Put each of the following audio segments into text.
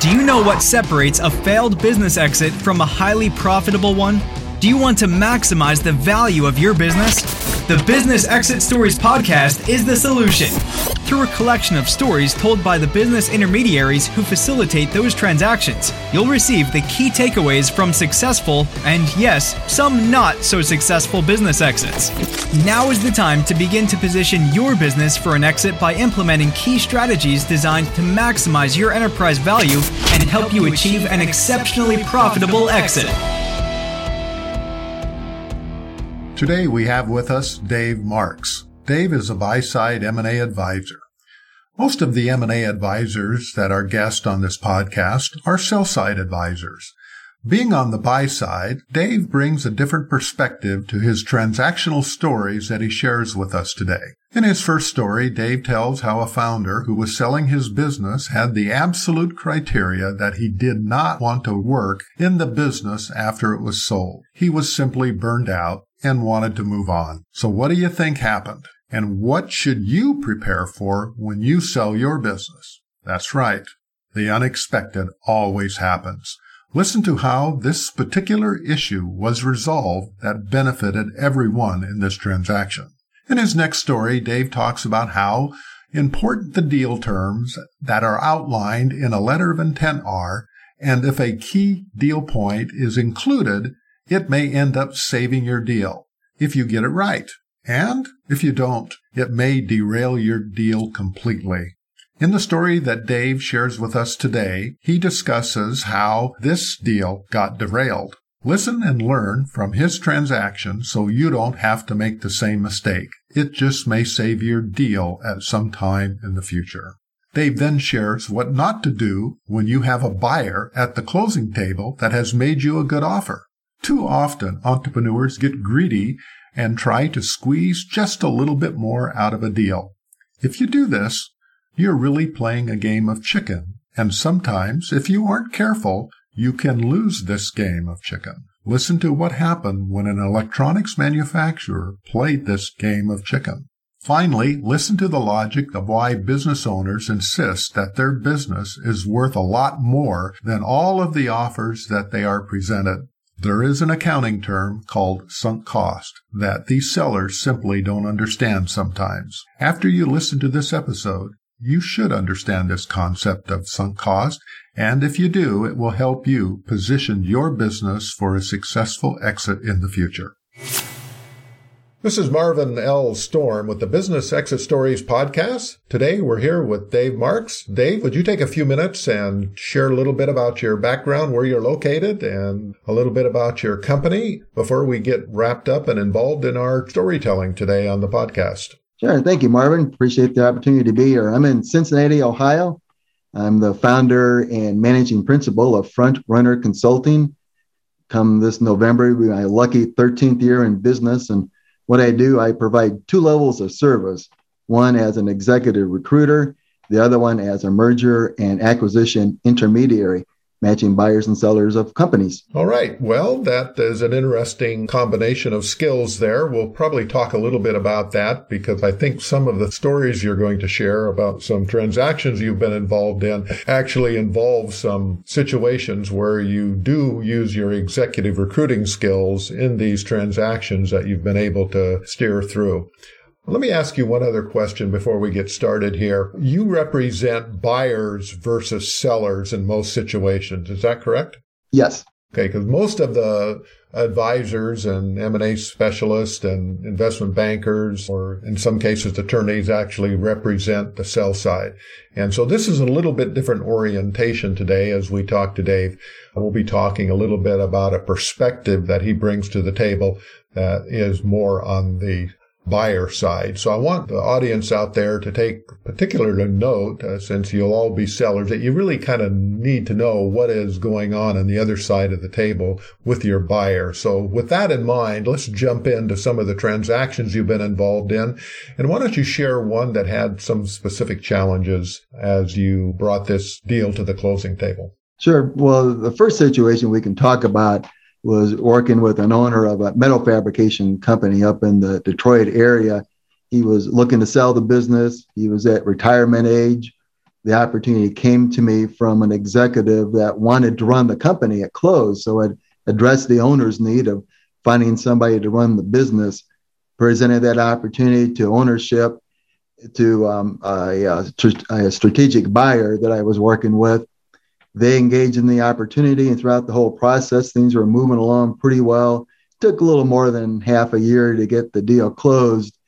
Do you know what separates a failed business exit from a highly profitable one? Do you want to maximize the value of your business? The Business Exit Stories podcast is the solution. Through a collection of stories told by the business intermediaries who facilitate those transactions, you'll receive the key takeaways from successful and, yes, some not so successful business exits. Now is the time to begin to position your business for an exit by implementing key strategies designed to maximize your enterprise value and help you achieve an exceptionally profitable exit. Today we have with us Dave Marks. Dave is a buy-side M&A advisor. Most of the M&A advisors that are guests on this podcast are sell-side advisors. Being on the buy side, Dave brings a different perspective to his transactional stories that he shares with us today. In his first story, Dave tells how a founder who was selling his business had the absolute criteria that he did not want to work in the business after it was sold. He was simply burned out and wanted to move on. So what do you think happened? And what should you prepare for when you sell your business? That's right. The unexpected always happens. Listen to how this particular issue was resolved that benefited everyone in this transaction. In his next story, Dave talks about how important the deal terms that are outlined in a letter of intent are, and if a key deal point is included, it may end up saving your deal if you get it right. And if you don't, it may derail your deal completely. In the story that Dave shares with us today, he discusses how this deal got derailed. Listen and learn from his transaction so you don't have to make the same mistake. It just may save your deal at some time in the future. Dave then shares what not to do when you have a buyer at the closing table that has made you a good offer. Too often, entrepreneurs get greedy and try to squeeze just a little bit more out of a deal. If you do this, you're really playing a game of chicken, and sometimes, if you aren't careful, you can lose this game of chicken. Listen to what happened when an electronics manufacturer played this game of chicken. Finally, listen to the logic of why business owners insist that their business is worth a lot more than all of the offers that they are presented. There is an accounting term called sunk cost that these sellers simply don't understand sometimes. After you listen to this episode, you should understand this concept of sunk cost, and if you do, it will help you position your business for a successful exit in the future. This is Marvin L. Storm with the Business Exit Stories podcast. Today we're here with Dave Marks. Dave, would you take a few minutes and share a little bit about your background, where you're located, and a little bit about your company before we get wrapped up and involved in our storytelling today on the podcast? Sure. Thank you, Marvin. Appreciate the opportunity to be here. I'm in Cincinnati, Ohio. I'm the founder and managing principal of Front Runner Consulting. Come this November, will be my lucky 13th year in business. And what I do, I provide two levels of service. One as an executive recruiter, the other one as a merger and acquisition intermediary matching buyers and sellers of companies. All right. Well, that is an interesting combination of skills there. We'll probably talk a little bit about that because I think some of the stories you're going to share about some transactions you've been involved in actually involve some situations where you do use your executive recruiting skills in these transactions that you've been able to steer through. Let me ask you one other question before we get started here. You represent buyers versus sellers in most situations. Is that correct? Yes. Okay, because most of the advisors and M&A specialists and investment bankers, or in some cases attorneys, actually represent the sell side. And so this is a little bit different orientation today as we talk to Dave. We'll be talking a little bit about a perspective that he brings to the table that is more on the buyer side. So I want the audience out there to take particular note, uh, since you'll all be sellers, that you really kind of need to know what is going on on the other side of the table with your buyer. So with that in mind, let's jump into some of the transactions you've been involved in. And why don't you share one that had some specific challenges as you brought this deal to the closing table? Sure. Well, the first situation we can talk about was working with an owner of a metal fabrication company up in the Detroit area. He was looking to sell the business. He was at retirement age. the opportunity came to me from an executive that wanted to run the company at close. So it addressed the owner's need of finding somebody to run the business, presented that opportunity to ownership, to um, a, a, strategic buyer that I was working with. They engaged in the opportunity, and throughout the whole process, things were moving along pretty well. took a little more than half a year to get the deal closed.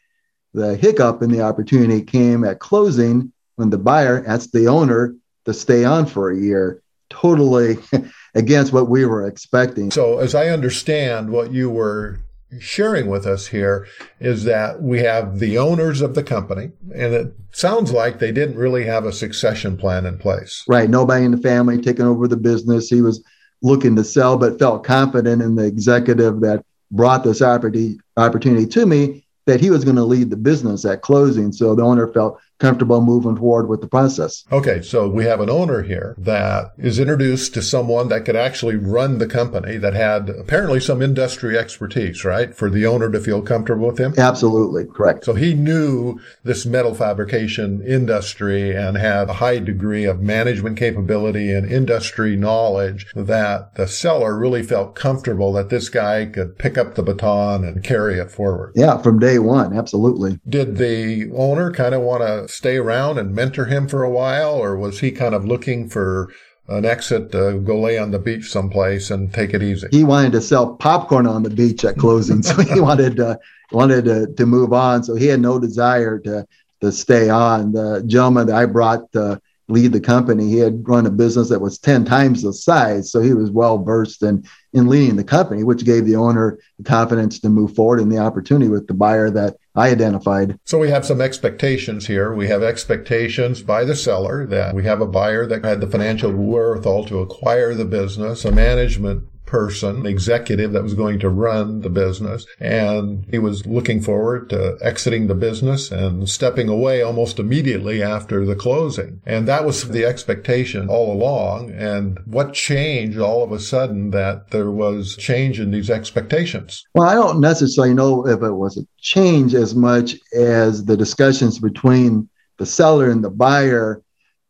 The hiccup in the opportunity came at closing when the buyer asked the owner to stay on for a year, totally against what we were expecting. So, as I understand what you were sharing with us here is that we have the owners of the company, and it sounds like they didn't really have a succession plan in place. Right. Nobody in the family taking over the business. He was looking to sell, but felt confident in the executive that brought this opportunity, opportunity to me that he was going to lead the business at closing. So the owner felt comfortable moving forward with the process. Okay, so we have an owner here that is introduced to someone that could actually run the company that had apparently some industry expertise, right? For the owner to feel comfortable with him? Absolutely, correct. So he knew this metal fabrication industry and had a high degree of management capability and industry knowledge that the seller really felt comfortable that this guy could pick up the baton and carry it forward. Yeah, from day one, absolutely. Did the owner kind of want to stay around and mentor him for a while, or was he kind of looking for an exit to go lay on the beach someplace and take it easy? He wanted to sell popcorn on the beach at closing, so he wanted to wanted to, to move on. So he had no desire to to stay on. The gentleman that I brought to lead the company, he had run a business that was ten times the size, so he was well versed in in leading the company, which gave the owner the confidence to move forward and the opportunity with the buyer that I identified. So we have some expectations here. We have expectations by the seller that we have a buyer that had the financial wherewithal to acquire the business, a management person, executive that was going to run the business. And he was looking forward to exiting the business and stepping away almost immediately after the closing. And that was the expectation all along. And what changed all of a sudden that there was change in these expectations? Well, I don't necessarily know if it was a change as much as the discussions between the seller and the buyer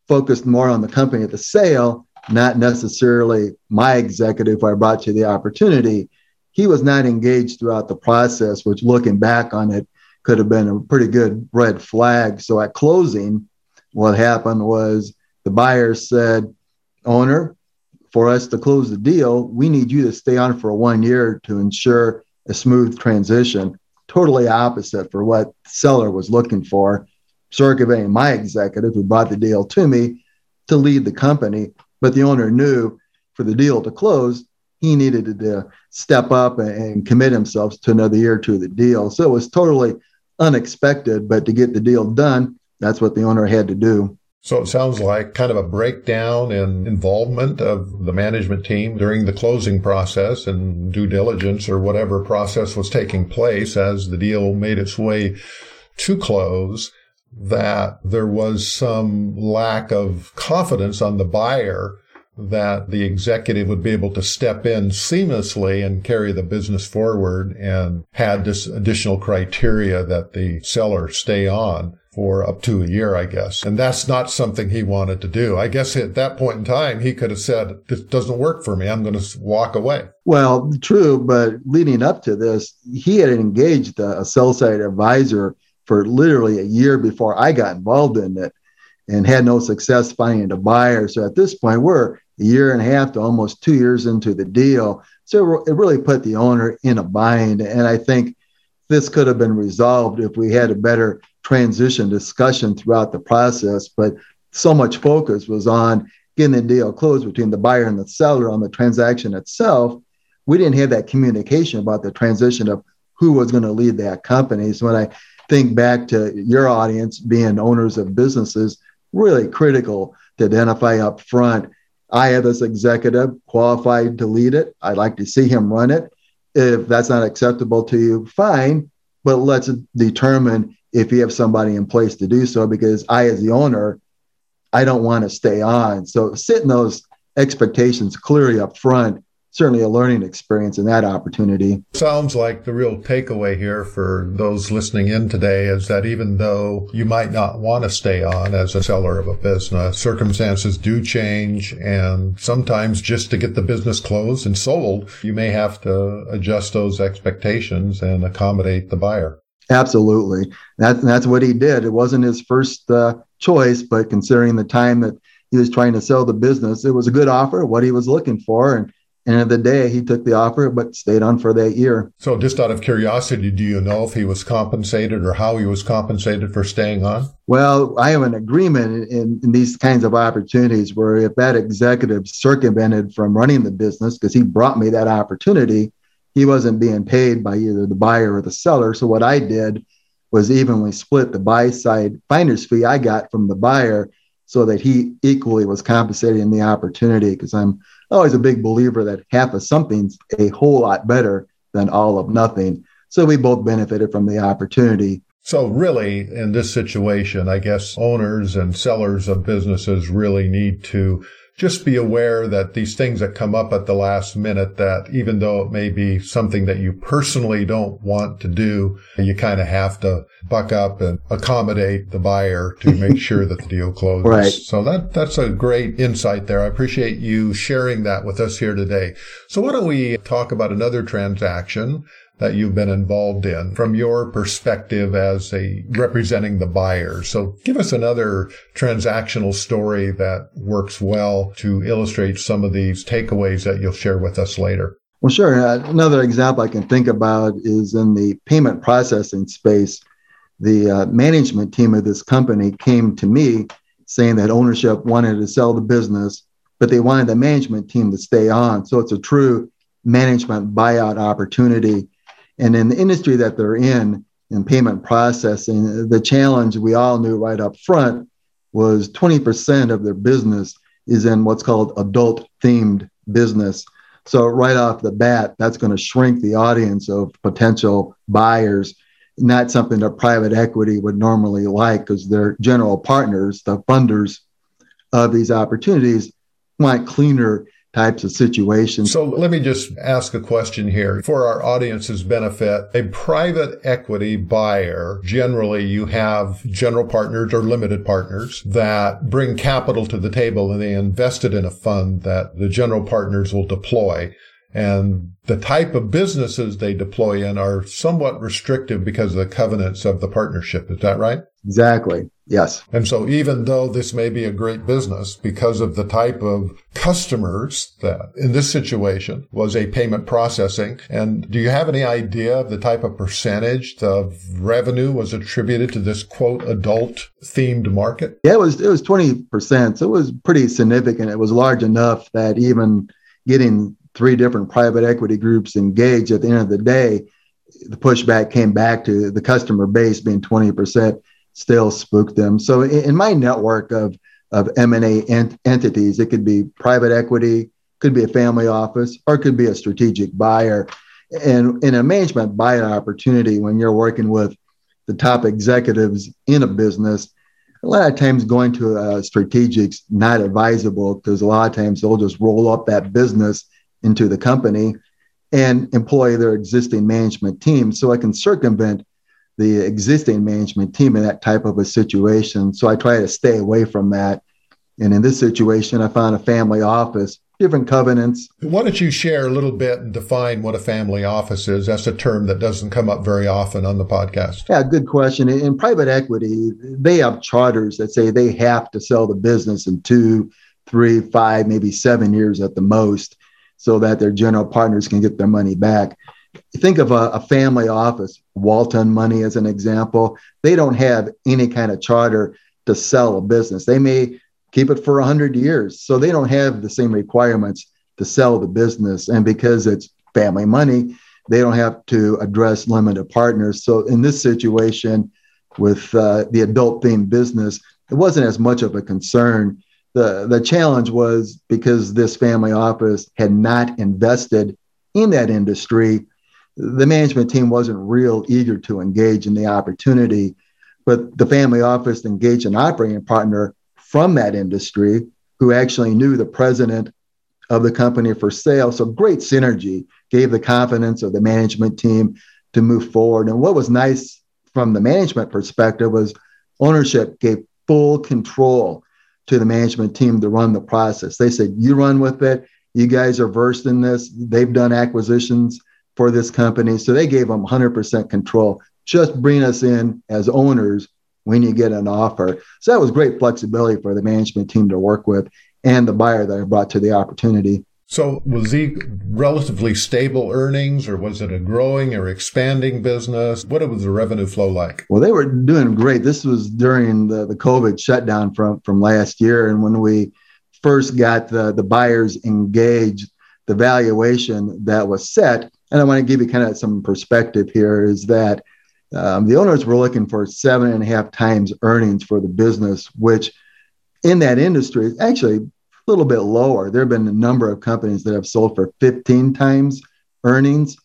focused more on the company at the sale not necessarily my executive I brought you the opportunity. He was not engaged throughout the process, which looking back on it could have been a pretty good red flag. So at closing, what happened was the buyer said, Owner, for us to close the deal, we need you to stay on for one year to ensure a smooth transition. Totally opposite for what seller was looking for. Circulating my executive who brought the deal to me to lead the company but the owner knew for the deal to close, he needed to step up and commit himself to another year of the deal. So it was totally unexpected, but to get the deal done, that's what the owner had to do. So it sounds like kind of a breakdown in involvement of the management team during the closing process and due diligence or whatever process was taking place as the deal made its way to close that there was some lack of confidence on the buyer that the executive would be able to step in seamlessly and carry the business forward and had this additional criteria that the seller stay on for up to a year, I guess. And that's not something he wanted to do. I guess at that point in time, he could have said, this doesn't work for me. I'm going to walk away. Well, true. But leading up to this, he had engaged a sell side advisor for literally a year before I got involved in it and had no success finding a buyer. So at this point, we're a year and a half to almost two years into the deal. So it really put the owner in a bind. And I think this could have been resolved if we had a better transition discussion throughout the process. But so much focus was on getting the deal closed between the buyer and the seller on the transaction itself. We didn't have that communication about the transition of who was going to lead that company. So when I think back to your audience being owners of businesses, really critical to identify up front. I have this executive qualified to lead it. I'd like to see him run it. If that's not acceptable to you, fine, but let's determine if you have somebody in place to do so because I, as the owner, I don't want to stay on. So setting those expectations clearly up front certainly a learning experience in that opportunity. Sounds like the real takeaway here for those listening in today is that even though you might not want to stay on as a seller of a business, circumstances do change. And sometimes just to get the business closed and sold, you may have to adjust those expectations and accommodate the buyer. Absolutely. That, that's what he did. It wasn't his first uh, choice, but considering the time that he was trying to sell the business, it was a good offer, what he was looking for. And end of the day, he took the offer, but stayed on for that year. So, just out of curiosity, do you know if he was compensated or how he was compensated for staying on? Well, I have an agreement in, in these kinds of opportunities where if that executive circumvented from running the business because he brought me that opportunity, he wasn't being paid by either the buyer or the seller. So, what I did was evenly split the buy side finder's fee I got from the buyer so that he equally was compensated in the opportunity because I'm always a big believer that half of something's a whole lot better than all of nothing. So we both benefited from the opportunity. So really, in this situation, I guess owners and sellers of businesses really need to just be aware that these things that come up at the last minute that even though it may be something that you personally don't want to do, you kind of have to buck up and accommodate the buyer to make sure that the deal closes. Right. So that, that's a great insight there. I appreciate you sharing that with us here today. So why don't we talk about another transaction that you've been involved in from your perspective as a representing the buyer. So give us another transactional story that works well to illustrate some of these takeaways that you'll share with us later. Well, sure. Uh, another example I can think about is in the payment processing space. The uh, management team of this company came to me saying that ownership wanted to sell the business, but they wanted the management team to stay on. So it's a true management buyout opportunity and in the industry that they're in, in payment processing, the challenge we all knew right up front was 20% of their business is in what's called adult themed business. So, right off the bat, that's going to shrink the audience of potential buyers. Not something that private equity would normally like because their general partners, the funders of these opportunities, want cleaner types of situations. So let me just ask a question here for our audience's benefit. A private equity buyer, generally you have general partners or limited partners that bring capital to the table and they invest it in a fund that the general partners will deploy. And the type of businesses they deploy in are somewhat restrictive because of the covenants of the partnership. Is that right? Exactly. Yes. And so even though this may be a great business because of the type of customers that in this situation was a payment processing. And do you have any idea of the type of percentage of revenue was attributed to this quote adult themed market? Yeah, it was, it was 20%. So it was pretty significant. It was large enough that even getting three different private equity groups engaged at the end of the day, the pushback came back to the customer base being 20% still spooked them. So in, my network of of M&A ent- entities, it could be private equity, could be a family office, or it could be a strategic buyer. And in a management buyout opportunity, when you're working with the top executives in a business, a lot of times going to a strategic's not advisable because a lot of times they'll just roll up that business into the company and employ their existing management team. So I can circumvent the existing management team in that type of a situation. So I try to stay away from that. And in this situation, I found a family office, different covenants. Why don't you share a little bit and define what a family office is? That's a term that doesn't come up very often on the podcast. Yeah, good question. In private equity, they have charters that say they have to sell the business in two, three, five, maybe seven years at the most so that their general partners can get their money back think of a, a, family office, Walton Money as an example. They don't have any kind of charter to sell a business. They may keep it for 100 years. So they don't have the same requirements to sell the business. And because it's family money, they don't have to address limited partners. So in this situation with uh, the adult themed business, it wasn't as much of a concern. The, the challenge was because this family office had not invested in that industry, the management team wasn't real eager to engage in the opportunity, but the family office engaged an operating partner from that industry who actually knew the president of the company for sale. So great synergy gave the confidence of the management team to move forward. And what was nice from the management perspective was ownership gave full control to the management team to run the process. They said, You run with it. You guys are versed in this. They've done acquisitions for this company. So they gave them 100% control. Just bring us in as owners when you get an offer. So that was great flexibility for the management team to work with and the buyer that I brought to the opportunity. So was he relatively stable earnings or was it a growing or expanding business? What was the revenue flow like? Well, they were doing great. This was during the, the COVID shutdown from, from last year. And when we first got the, the buyers engaged, the valuation that was set, and I want to give you kind of some perspective here, is that um, the owners were looking for seven and a half times earnings for the business, which in that industry is actually little bit lower. There have been a number of companies that have sold for 15 times earnings,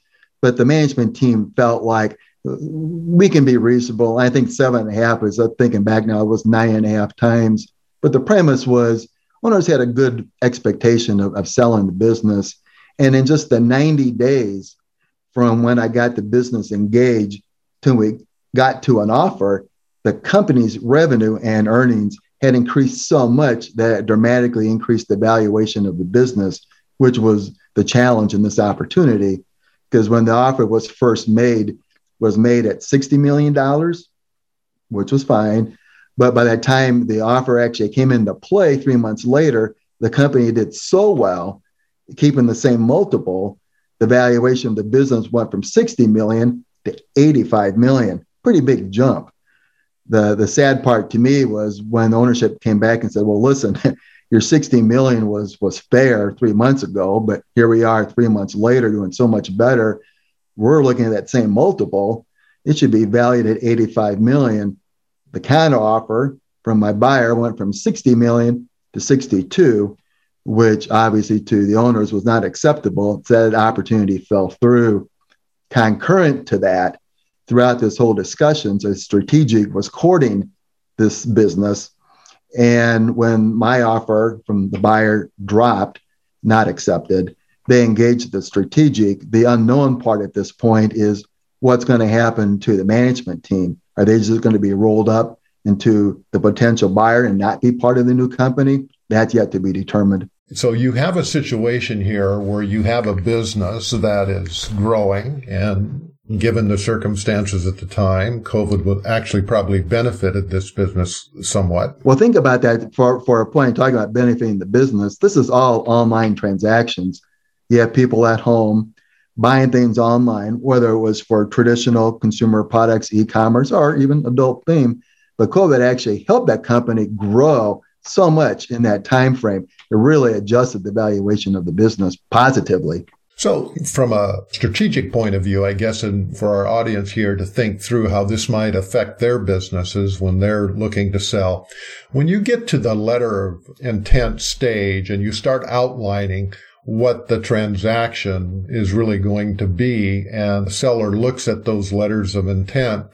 but the management team felt like uh, we can be reasonable. I think seven and a half is, I'm thinking back now, it was nine and a half times. But the premise was owners had a good expectation of, of selling the business. And in just the 90 days from when I got the business engaged till we got to an offer, the company's revenue and earnings had increased so much that it dramatically increased the valuation of the business, which was the challenge in this opportunity. Because when the offer was first made, was made at $60 million, which was fine. But by that time the offer actually came into play three months later, the company did so well, keeping the same multiple, the valuation of the business went from 60 million to 85 million. Pretty big jump. The the sad part to me was when ownership came back and said, "Well, listen, your 60 million was was fair 3 months ago, but here we are 3 months later doing so much better. We're looking at that same multiple. It should be valued at 85 million." The counter offer from my buyer went from 60 million to 62 which obviously to the owners was not acceptable. So that opportunity fell through concurrent to that, throughout this whole discussion, so strategic was courting this business. And when my offer from the buyer dropped, not accepted, they engaged the strategic. The unknown part at this point is what's going to happen to the management team. Are they just going to be rolled up into the potential buyer and not be part of the new company? That's yet to be determined. So you have a situation here where you have a business that is growing and given the circumstances at the time, COVID would actually probably benefited this business somewhat. Well, think about that for, for a point, talking about benefiting the business. This is all online transactions. You have people at home buying things online, whether it was for traditional consumer products, e-commerce, or even adult theme. But COVID actually helped that company grow so much in that time frame. It really adjusted the valuation of the business positively. So, from a strategic point of view, I guess, and for our audience here to think through how this might affect their businesses when they're looking to sell, when you get to the letter of intent stage and you start outlining what the transaction is really going to be and the seller looks at those letters of intent,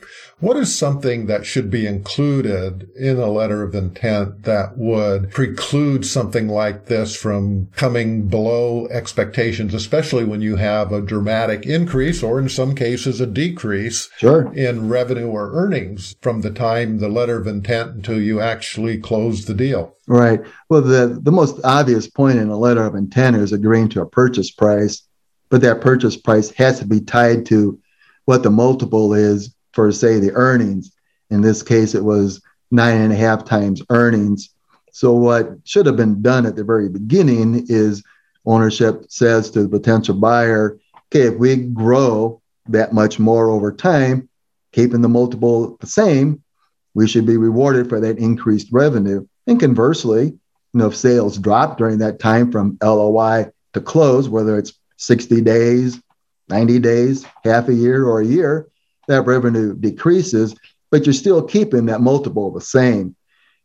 what is something that should be included in a letter of intent that would preclude something like this from coming below expectations, especially when you have a dramatic increase or in some cases a decrease sure. in revenue or earnings from the time the letter of intent until you actually close the deal? Right. Well, the, the most obvious point in a letter of intent is agreeing to a purchase price, but that purchase price has to be tied to what the multiple is for, say, the earnings. In this case, it was nine and a half times earnings. So, what should have been done at the very beginning is ownership says to the potential buyer, okay, if we grow that much more over time, keeping the multiple the same, we should be rewarded for that increased revenue. And conversely, you know, if sales drop during that time from LOI to close, whether it's 60 days, 90 days, half a year, or a year, that revenue decreases, but you're still keeping that multiple the same.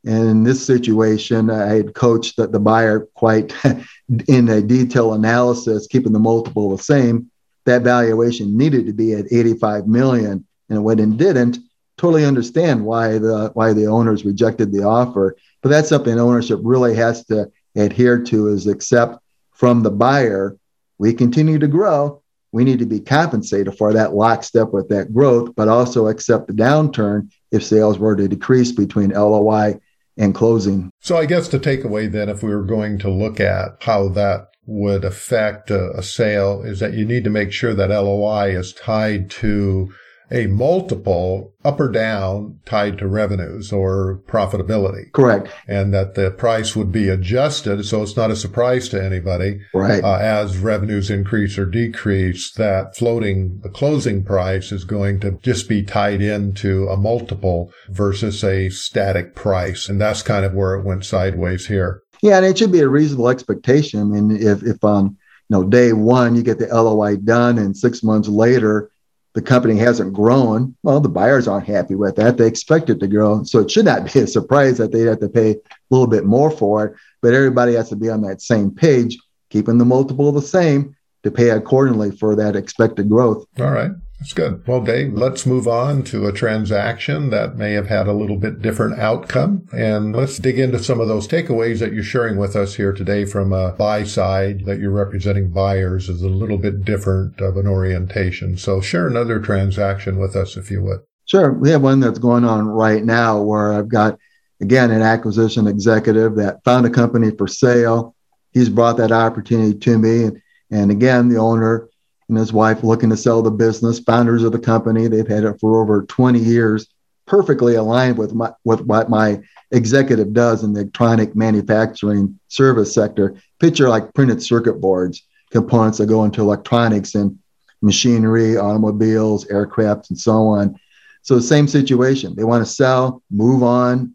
And in this situation, I had coached the, the buyer quite in a detailed analysis, keeping the multiple the same. That valuation needed to be at 85 million, and when it didn't, totally understand why the why the owners rejected the offer. But that's something ownership really has to adhere to is accept from the buyer, we continue to grow. We need to be compensated for that lockstep with that growth, but also accept the downturn if sales were to decrease between LOI and closing. So I guess the takeaway then, if we were going to look at how that would affect a, a, sale is that you need to make sure that LOI is tied to a multiple up or down tied to revenues or profitability. Correct. And that the price would be adjusted so it's not a surprise to anybody. Right. Uh, as revenues increase or decrease, that floating, the closing price is going to just be tied into a multiple versus a static price. And that's kind of where it went sideways here. Yeah. And it should be a reasonable expectation. I mean, if, if on, you know, day one, you get the LOI done and six months later, the company hasn't grown, well, the buyers aren't happy with that. They expect it to grow. So it should not be a surprise that they have to pay a little bit more for it. But everybody has to be on that same page, keeping the multiple the same to pay accordingly for that expected growth. All right. That's good. Well, Dave, let's move on to a transaction that may have had a little bit different outcome. And let's dig into some of those takeaways that you're sharing with us here today from a buy side that you're representing buyers is a little bit different of an orientation. So share another transaction with us, if you would. Sure. We have one that's going on right now where I've got, again, an acquisition executive that found a company for sale. He's brought that opportunity to me. And, and again, the owner and his wife looking to sell the business, founders of the company. They've had it for over 20 years, perfectly aligned with my, with what my executive does in the electronic manufacturing service sector. Picture like printed circuit boards, components that go into electronics and machinery, automobiles, aircraft, and so on. So same situation. They want to sell, move on,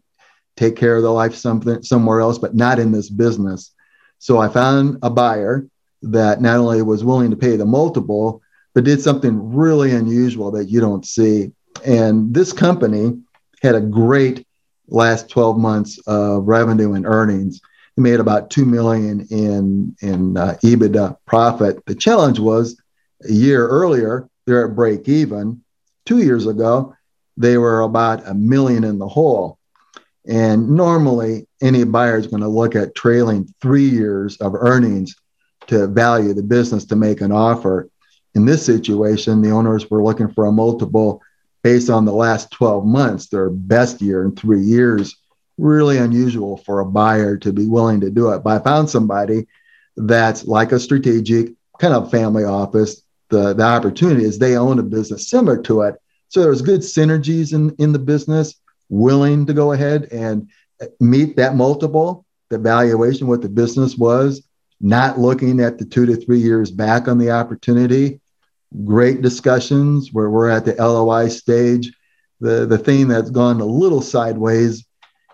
take care of their life something somewhere else, but not in this business. So I found a buyer that not only was willing to pay the multiple, but did something really unusual that you don't see. And this company had a great last 12 months of revenue and earnings. They made about two million in in uh, EBITDA profit. The challenge was a year earlier they're at break even. Two years ago they were about a million in the hole. And normally any buyer is going to look at trailing three years of earnings to value the business to make an offer. In this situation, the owners were looking for a multiple based on the last 12 months, their best year in three years. Really unusual for a buyer to be willing to do it. But I found somebody that's like a strategic kind of family office. The, the opportunity is they own a business similar to it. So there's good synergies in, in the business, willing to go ahead and meet that multiple, the valuation, what the business was, not looking at the two to three years back on the opportunity. Great discussions where we're at the LOI stage. The, the thing that's gone a little sideways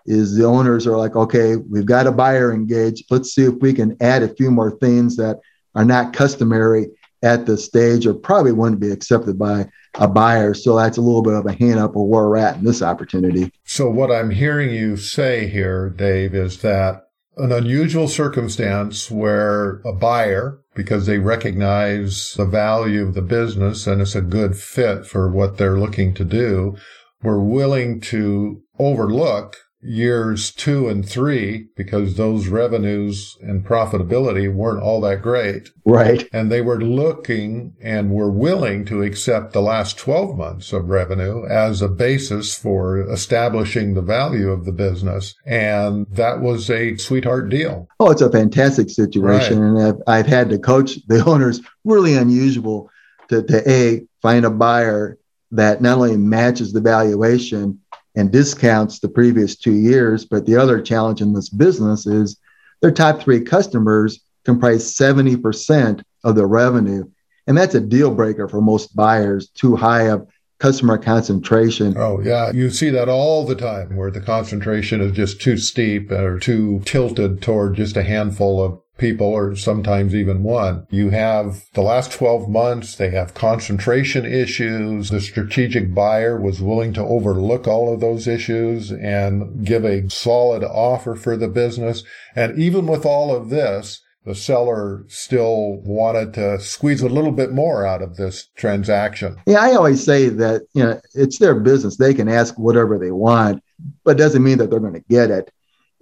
is the owners are like, okay, we've got a buyer engaged. Let's see if we can add a few more things that are not customary at this stage or probably wouldn't be accepted by a buyer. So that's a little bit of a hand up of where we're at in this opportunity. So what I'm hearing you say here, Dave, is that an unusual circumstance where a buyer, because they recognize the value of the business and it's a good fit for what they're looking to do, were willing to overlook years two and three because those revenues and profitability weren't all that great. Right. And they were looking and were willing to accept the last 12 months of revenue as a basis for establishing the value of the business. And that was a sweetheart deal. Oh, it's a fantastic situation. Right. And I've, I've had to coach the owners really unusual to, to A, find a buyer that not only matches the valuation, and discounts the previous two years. But the other challenge in this business is their top three customers comprise 70% of their revenue. And that's a deal breaker for most buyers, too high of customer concentration. Oh, yeah. You see that all the time where the concentration is just too steep or too tilted toward just a handful of people or sometimes even one. You have the last 12 months, they have concentration issues. The strategic buyer was willing to overlook all of those issues and give a solid offer for the business. And even with all of this, the seller still wanted to squeeze a little bit more out of this transaction. Yeah, I always say that, you know, it's their business. They can ask whatever they want, but doesn't mean that they're going to get it.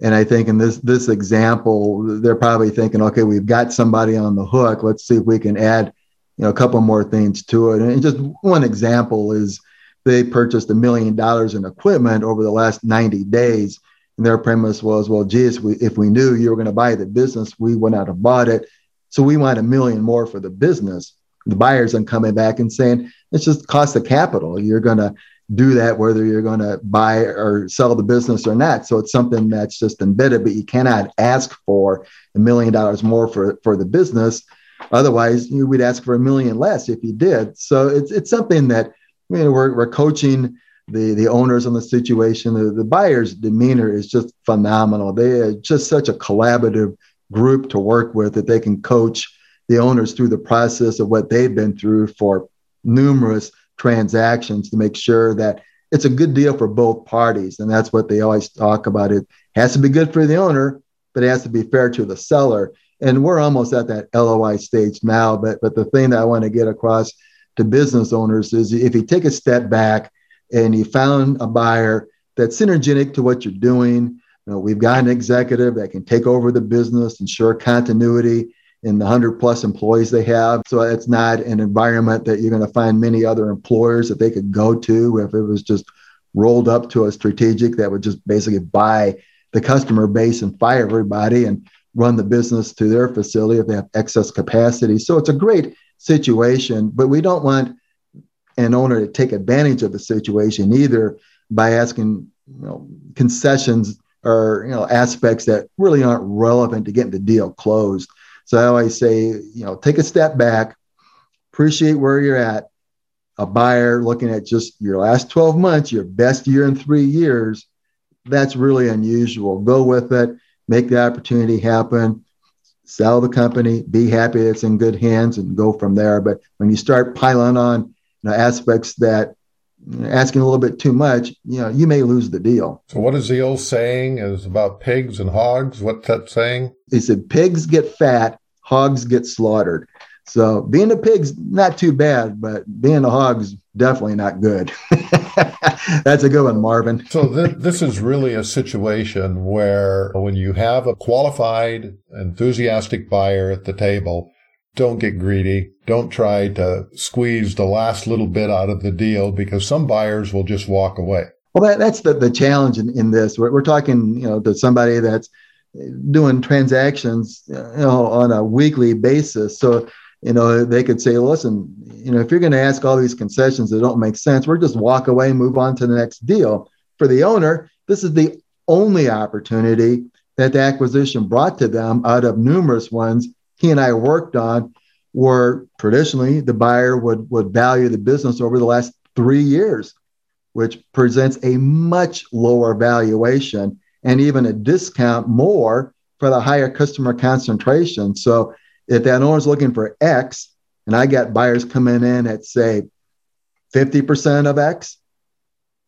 And I think in this this example, they're probably thinking, okay, we've got somebody on the hook. Let's see if we can add, you know, a couple more things to it. And just one example is they purchased a million dollars in equipment over the last 90 days. And their premise was, well, geez, we, if we knew you were going to buy the business, we would not have bought it. So we want a million more for the business. The buyers are coming back and saying, it's just cost of capital. You're going to do that whether you're going to buy or sell the business or not. So it's something that's just embedded, but you cannot ask for a million dollars more for, for the business. Otherwise, you would ask for a million less if you did. So it's, it's something that you know, we're, we're coaching the, the owners on the situation. The, the buyer's demeanor is just phenomenal. They are just such a collaborative group to work with that they can coach the owners through the process of what they've been through for numerous transactions to make sure that it's a good deal for both parties. And that's what they always talk about. It has to be good for the owner, but it has to be fair to the seller. And we're almost at that LOI stage now. But but the thing that I want to get across to business owners is if you take a step back and you found a buyer that's synergetic to what you're doing, you know, we've got an executive that can take over the business, ensure continuity, in the 100 plus employees they have. So it's not an environment that you're going to find many other employers that they could go to if it was just rolled up to a strategic that would just basically buy the customer base and fire everybody and run the business to their facility if they have excess capacity. So it's a great situation, but we don't want an owner to take advantage of the situation either by asking you know, concessions or you know aspects that really aren't relevant to getting the deal closed. So I always say, you know, take a step back, appreciate where you're at. A buyer looking at just your last 12 months, your best year in three years, that's really unusual. Go with it, make the opportunity happen, sell the company, be happy it's in good hands, and go from there. But when you start piling on you know, aspects that asking a little bit too much, you know, you may lose the deal. So what is the old saying is about pigs and hogs? What's that saying? He said pigs get fat, hogs get slaughtered. So being a pig's not too bad, but being a hog's definitely not good. That's a good one, Marvin. so th- this is really a situation where when you have a qualified, enthusiastic buyer at the table, don't get greedy. Don't try to squeeze the last little bit out of the deal because some buyers will just walk away. Well, that, that's the, the challenge in, in this. We're, we're talking, you know, to somebody that's doing transactions, you know, on a weekly basis. So, you know, they could say, listen, you know, if you're going to ask all these concessions that don't make sense, we're just walk away and move on to the next deal. For the owner, this is the only opportunity that the acquisition brought to them out of numerous ones he and I worked on were traditionally the buyer would, would value the business over the last three years, which presents a much lower valuation and even a discount more for the higher customer concentration. So if that owner's looking for X and I got buyers coming in at say 50% of X,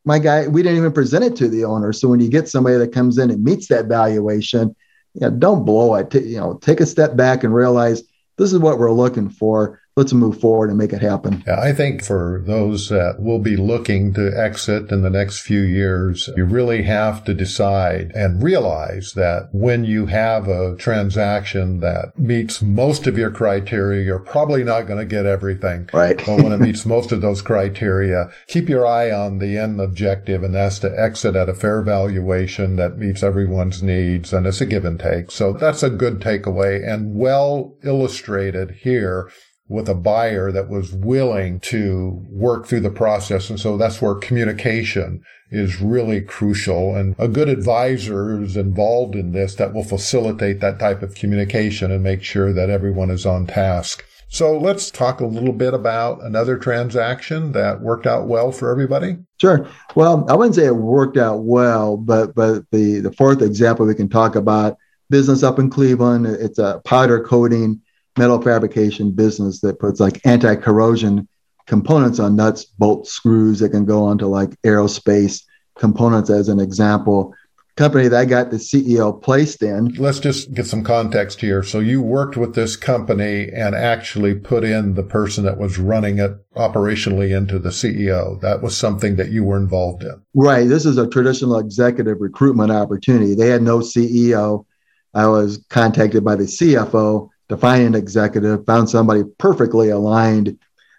my guy, we didn't even present it to the owner. So when you get somebody that comes in and meets that valuation, yeah, don't blow it. T- you know, take a step back and realize this is what we're looking for let's move forward and make it happen. Yeah, I think for those that will be looking to exit in the next few years, you really have to decide and realize that when you have a transaction that meets most of your criteria, you're probably not going to get everything. Right. but when it meets most of those criteria, keep your eye on the end objective, and that's to exit at a fair valuation that meets everyone's needs, and it's a give and take. So that's a good takeaway and well illustrated here with a buyer that was willing to work through the process. And so that's where communication is really crucial and a good advisor is involved in this that will facilitate that type of communication and make sure that everyone is on task. So let's talk a little bit about another transaction that worked out well for everybody. Sure. Well, I wouldn't say it worked out well, but but the the fourth example we can talk about business up in Cleveland. It's a powder coating metal fabrication business that puts like anti-corrosion components on nuts, bolts, screws that can go onto like aerospace components as an example. company that I got the CEO placed in. Let's just get some context here. So you worked with this company and actually put in the person that was running it operationally into the CEO. That was something that you were involved in. Right. This is a traditional executive recruitment opportunity. They had no CEO. I was contacted by the CFO to find an executive, found somebody perfectly aligned.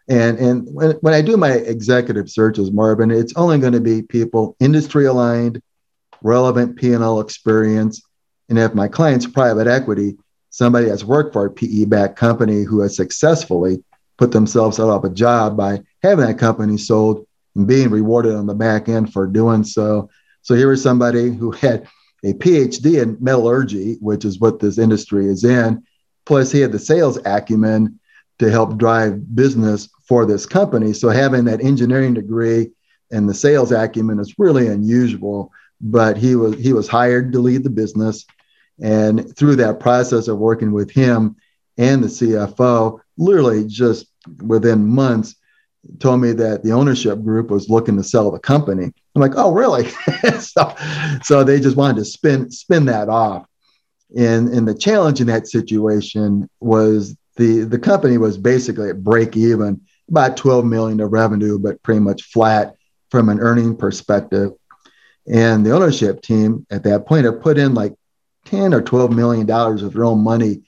And, and when, when I do my executive searches, Marvin, it's only going to be people industry aligned, relevant P&L experience. And if my client's private equity, somebody that's worked for a PE-backed company who has successfully put themselves out of a job by having that company sold and being rewarded on the back end for doing so. So here was somebody who had a PhD in metallurgy, which is what this industry is in. Plus, he had the sales acumen to help drive business for this company. So having that engineering degree and the sales acumen is really unusual but he was he was hired to lead the business. And through that process of working with him and the CFO literally just within months told me that the ownership group was looking to sell the company. I'm like oh really? So, so they just wanted to spin spin that off and and the challenge in that situation was the the company was basically at break even about 12 million of revenue but pretty much flat from an earning perspective and the ownership team at that point had put in like 10 or 12 million dollars of their own money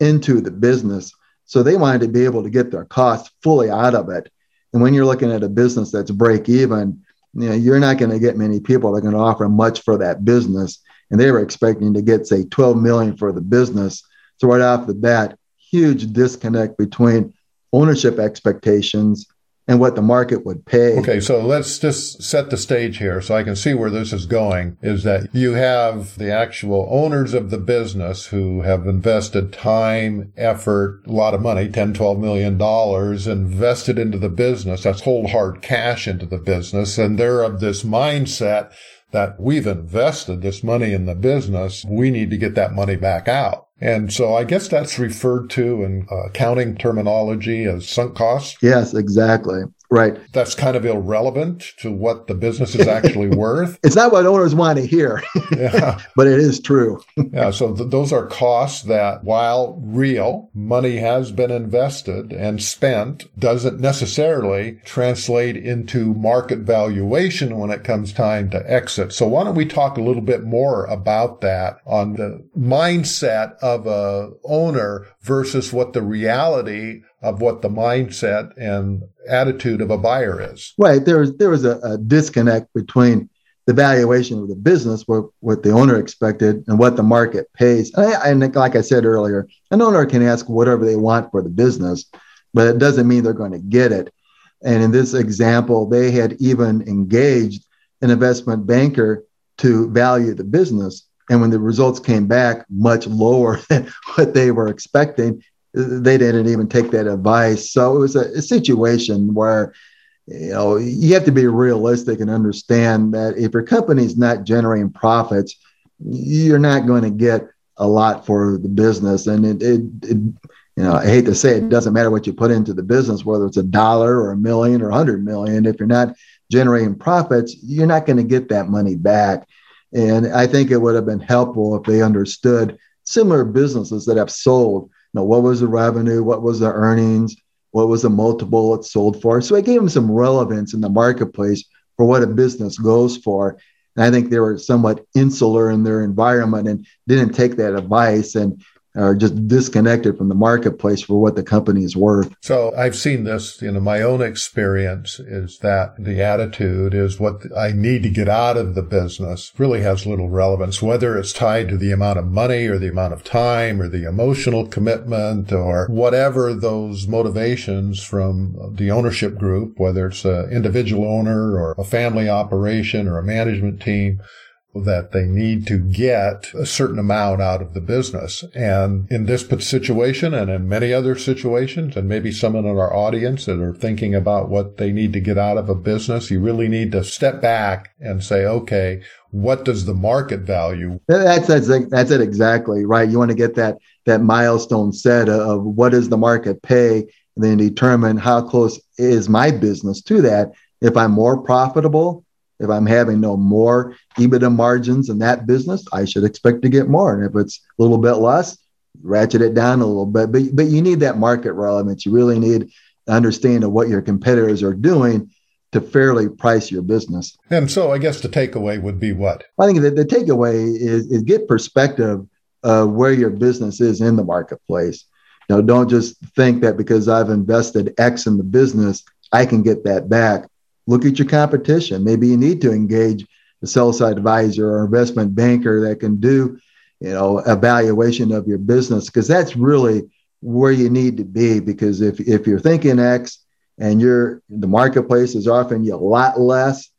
into the business. So they wanted to be able to get their costs fully out of it. And when you're looking at a business that's break even, you know, you're not going to get many people that are going to offer much for that business. And they were expecting to get, say, 12 million for the business. So right off the bat, huge disconnect between ownership expectations and what the market would pay. Okay, so let's just set the stage here so I can see where this is going. Is that you have the actual owners of the business who have invested time, effort, a lot of money, 10, 12 million dollars invested into the business. That's whole hard cash into the business. And they're of this mindset that we've invested this money in the business. We need to get that money back out. And so I guess that's referred to in accounting terminology as sunk costs. Yes, exactly. Right. That's kind of irrelevant to what the business is actually worth. It's not what owners want to hear, yeah. but it is true. yeah. So th- those are costs that, while real, money has been invested and spent, doesn't necessarily translate into market valuation when it comes time to exit. So why don't we talk a little bit more about that on the mindset of a owner versus what the reality of what the mindset and attitude of a buyer is. Right. There was a, a disconnect between the valuation of the business, what, what the owner expected, and what the market pays. And, I, and like I said earlier, an owner can ask whatever they want for the business, but it doesn't mean they're going to get it. And in this example, they had even engaged an investment banker to value the business. And when the results came back much lower than what they were expecting, they didn't even take that advice. So it was a, a, situation where, you know, you have to be realistic and understand that if your company is not generating profits, you're not going to get a lot for the business. And it, it, it, you know, I hate to say it, it doesn't matter what you put into the business, whether it's a dollar or a million or a hundred million. If you're not generating profits, you're not going to get that money back. And I think it would have been helpful if they understood similar businesses that have sold You know, what was the revenue? What was the earnings? What was the multiple it sold for? So it gave them some relevance in the marketplace for what a business goes for. And I think they were somewhat insular in their environment and didn't take that advice. And are just disconnected from the marketplace for what the company is worth. So I've seen this, know, my own experience is that the attitude is what I need to get out of the business really has little relevance, whether it's tied to the amount of money or the amount of time or the emotional commitment or whatever those motivations from the ownership group, whether it's an individual owner or a family operation or a management team that they need to get a certain amount out of the business. And in this situation and in many other situations, and maybe some in our audience that are thinking about what they need to get out of a business, you really need to step back and say, okay, what does the market value? That's, that's, that's it exactly, right? You want to get that, that milestone set of what does the market pay and then determine how close is my business to that. If I'm more profitable, If I'm having no more EBITDA margins in that business, I should expect to get more. And if it's a little bit less, ratchet it down a little bit. But but you need that market relevance. You really need to understand what your competitors are doing to fairly price your business. And so I guess the takeaway would be what? I think that the takeaway is, is get perspective of where your business is in the marketplace. You know, don't just think that because I've invested X in the business, I can get that back. Look at your competition. Maybe you need to engage a sell side advisor or investment banker that can do, you know, evaluation of your business because that's really where you need to be. Because if if you're thinking X and you're the marketplace is offering you a lot less,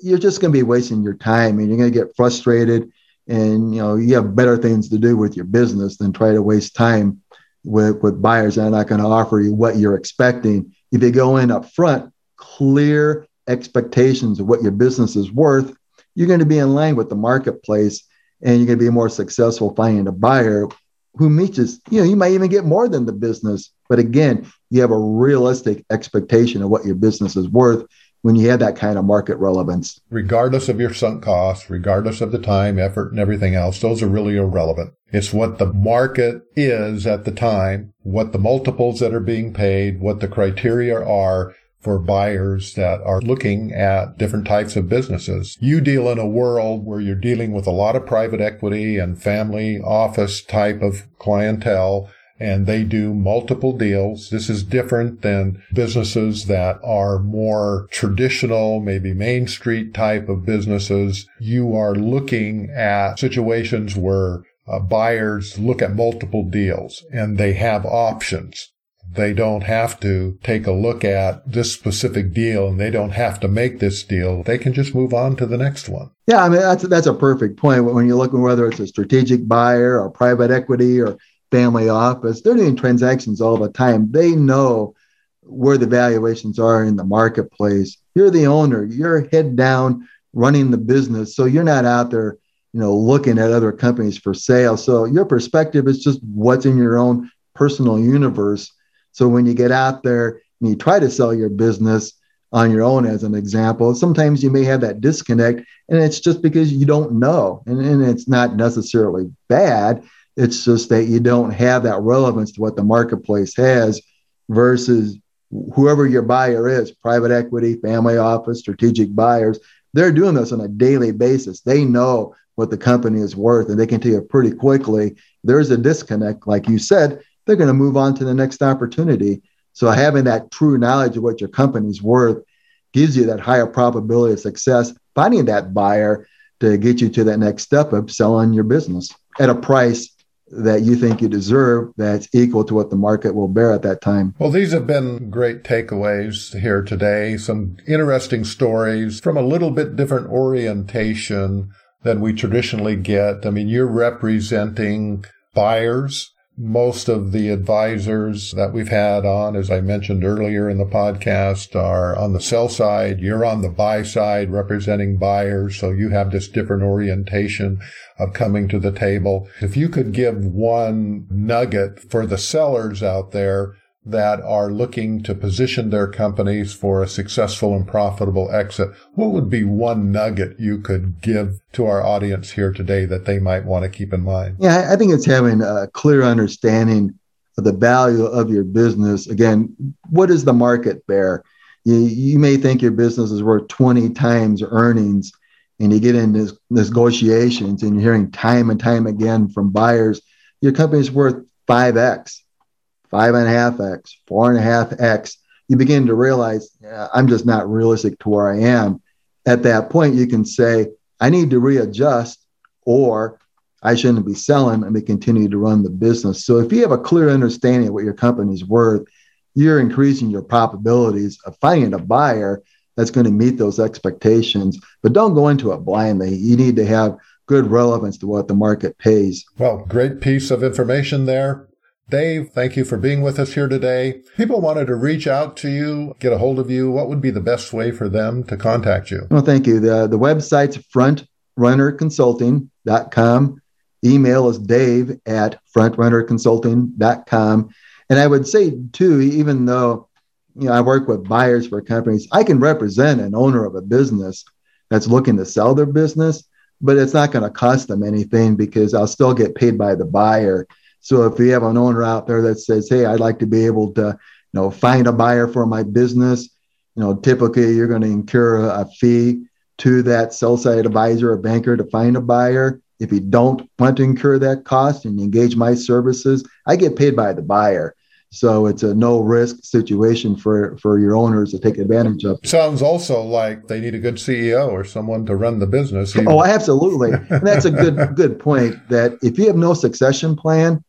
you're just going to be wasting your time and you're going to get frustrated. And you know you have better things to do with your business than try to waste time with with buyers that are not going to offer you what you're expecting. If you go in up front, clear expectations of what your business is worth, you're going to be in line with the marketplace and you're going to be more successful finding a buyer who meets. You know, you might even get more than the business. But again, you have a realistic expectation of what your business is worth when you have that kind of market relevance. Regardless of your sunk costs, regardless of the time, effort, and everything else, those are really irrelevant. It's what the market is at the time, what the multiples that are being paid, what the criteria are, for buyers that are looking at different types of businesses. You deal in a world where you're dealing with a lot of private equity and family office type of clientele and they do multiple deals. This is different than businesses that are more traditional, maybe Main Street type of businesses. You are looking at situations where uh, buyers look at multiple deals and they have options. They don't have to take a look at this specific deal and they don't have to make this deal. They can just move on to the next one. Yeah, I mean, that's, that's a perfect point. When you're looking whether it's a strategic buyer or private equity or family office, they're doing transactions all the time. They know where the valuations are in the marketplace. You're the owner, you're head down running the business. So you're not out there, you know, looking at other companies for sale. So your perspective is just what's in your own personal universe so when you get out there and you try to sell your business on your own, as an example, sometimes you may have that disconnect, and it's just because you don't know. And, and it's not necessarily bad. It's just that you don't have that relevance to what the marketplace has versus whoever your buyer is private equity, family office, strategic buyers. They're doing this on a daily basis. They know what the company is worth and they can tell you pretty quickly. There's a disconnect, like you said, they're going to move on to the next opportunity. So having that true knowledge of what your company's worth gives you that higher probability of success finding that buyer to get you to that next step of selling your business at a price that you think you deserve that's equal to what the market will bear at that time. Well, these have been great takeaways here today. Some interesting stories from a little bit different orientation than we traditionally get. I mean, you're representing buyers most of the advisors that we've had on, as I mentioned earlier in the podcast, are on the sell side. You're on the buy side representing buyers. So you have this different orientation of coming to the table. If you could give one nugget for the sellers out there that are looking to position their companies for a successful and profitable exit, what would be one nugget you could give to our audience here today that they might want to keep in mind? Yeah, I think it's having a clear understanding of the value of your business. Again, what does the market bear? You, you may think your business is worth 20 times earnings, and you get into negotiations and you're hearing time and time again from buyers, your company's worth 5x five and a half X, four and a half X, you begin to realize yeah, I'm just not realistic to where I am. At that point, you can say, I need to readjust or I shouldn't be selling and be continue to run the business. So if you have a clear understanding of what your company's worth, you're increasing your probabilities of finding a buyer that's going to meet those expectations. But don't go into it blindly. You need to have good relevance to what the market pays. Well, great piece of information there. Dave, thank you for being with us here today. People wanted to reach out to you, get a hold of you. What would be the best way for them to contact you? Well, thank you. The, the website's frontrunnerconsulting.com. Email is dave at frontrunnerconsulting.com. And I would say, too, even though you know, I work with buyers for companies, I can represent an owner of a business that's looking to sell their business, but it's not going to cost them anything because I'll still get paid by the buyer. So if you have an owner out there that says, "Hey, I'd like to be able to, you know, find a buyer for my business," you know, typically you're going to incur a, fee to that sell side advisor or banker to find a buyer. If you don't want to incur that cost and engage my services, I get paid by the buyer. So it's a no risk situation for, for your owners to take advantage of. Sounds also like they need a good CEO or someone to run the business. Oh, absolutely. and that's a good good point that if you have no succession plan,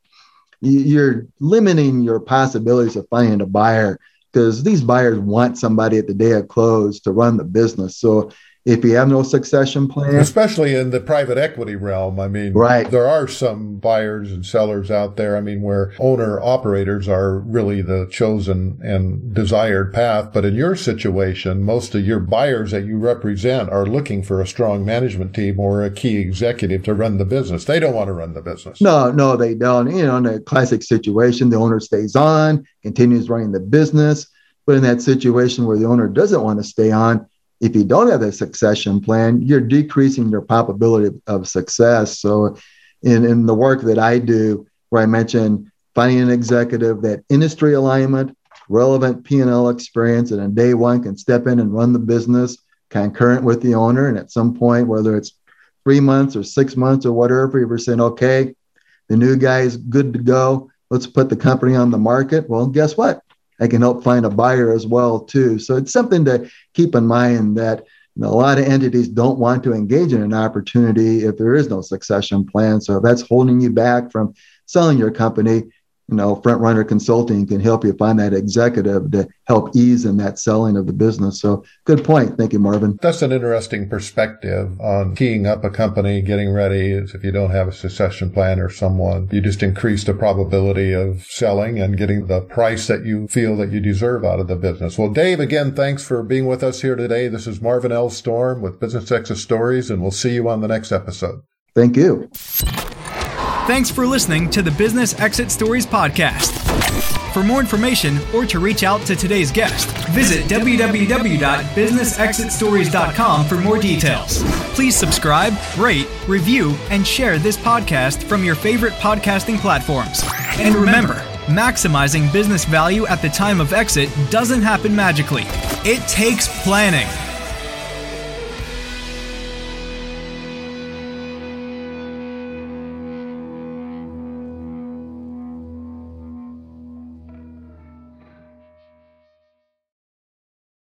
you're limiting your possibilities of finding a buyer because these buyers want somebody at the day of close to run the business. So if you have no succession plan. Especially in the private equity realm. I mean, right. there are some buyers and sellers out there. I mean, where owner operators are really the chosen and desired path. But in your situation, most of your buyers that you represent are looking for a strong management team or a key executive to run the business. They don't want to run the business. No, no, they don't. You know, in a classic situation, the owner stays on, continues running the business. But in that situation where the owner doesn't want to stay on, if you don't have a succession plan, you're decreasing your probability of success. So, in, in the work that I do, where I mentioned finding an executive that industry alignment, relevant P&L experience, and in day one can step in and run the business concurrent with the owner. And at some point, whether it's three months or six months or whatever, were saying, okay, the new guy is good to go. Let's put the company on the market. Well, guess what? I can help find a buyer as well too. So it's something to keep in mind that you know, a lot of entities don't want to engage in an opportunity if there is no succession plan. So if that's holding you back from selling your company, you know, Front Runner Consulting can help you find that executive to help ease in that selling of the business. So good point. Thank you, Marvin. That's an interesting perspective on keying up a company, getting ready if you don't have a succession plan or someone, you just increase the probability of selling and getting the price that you feel that you deserve out of the business. Well, Dave, again, thanks for being with us here today. This is Marvin L. Storm with Business Exit Stories, and we'll see you on the next episode. Thank you. Thanks for listening to the Business Exit Stories podcast. For more information or to reach out to today's guest, visit www.businessexitstories.com for more details. Please subscribe, rate, review, and share this podcast from your favorite podcasting platforms. And remember, maximizing business value at the time of exit doesn't happen magically. It takes planning.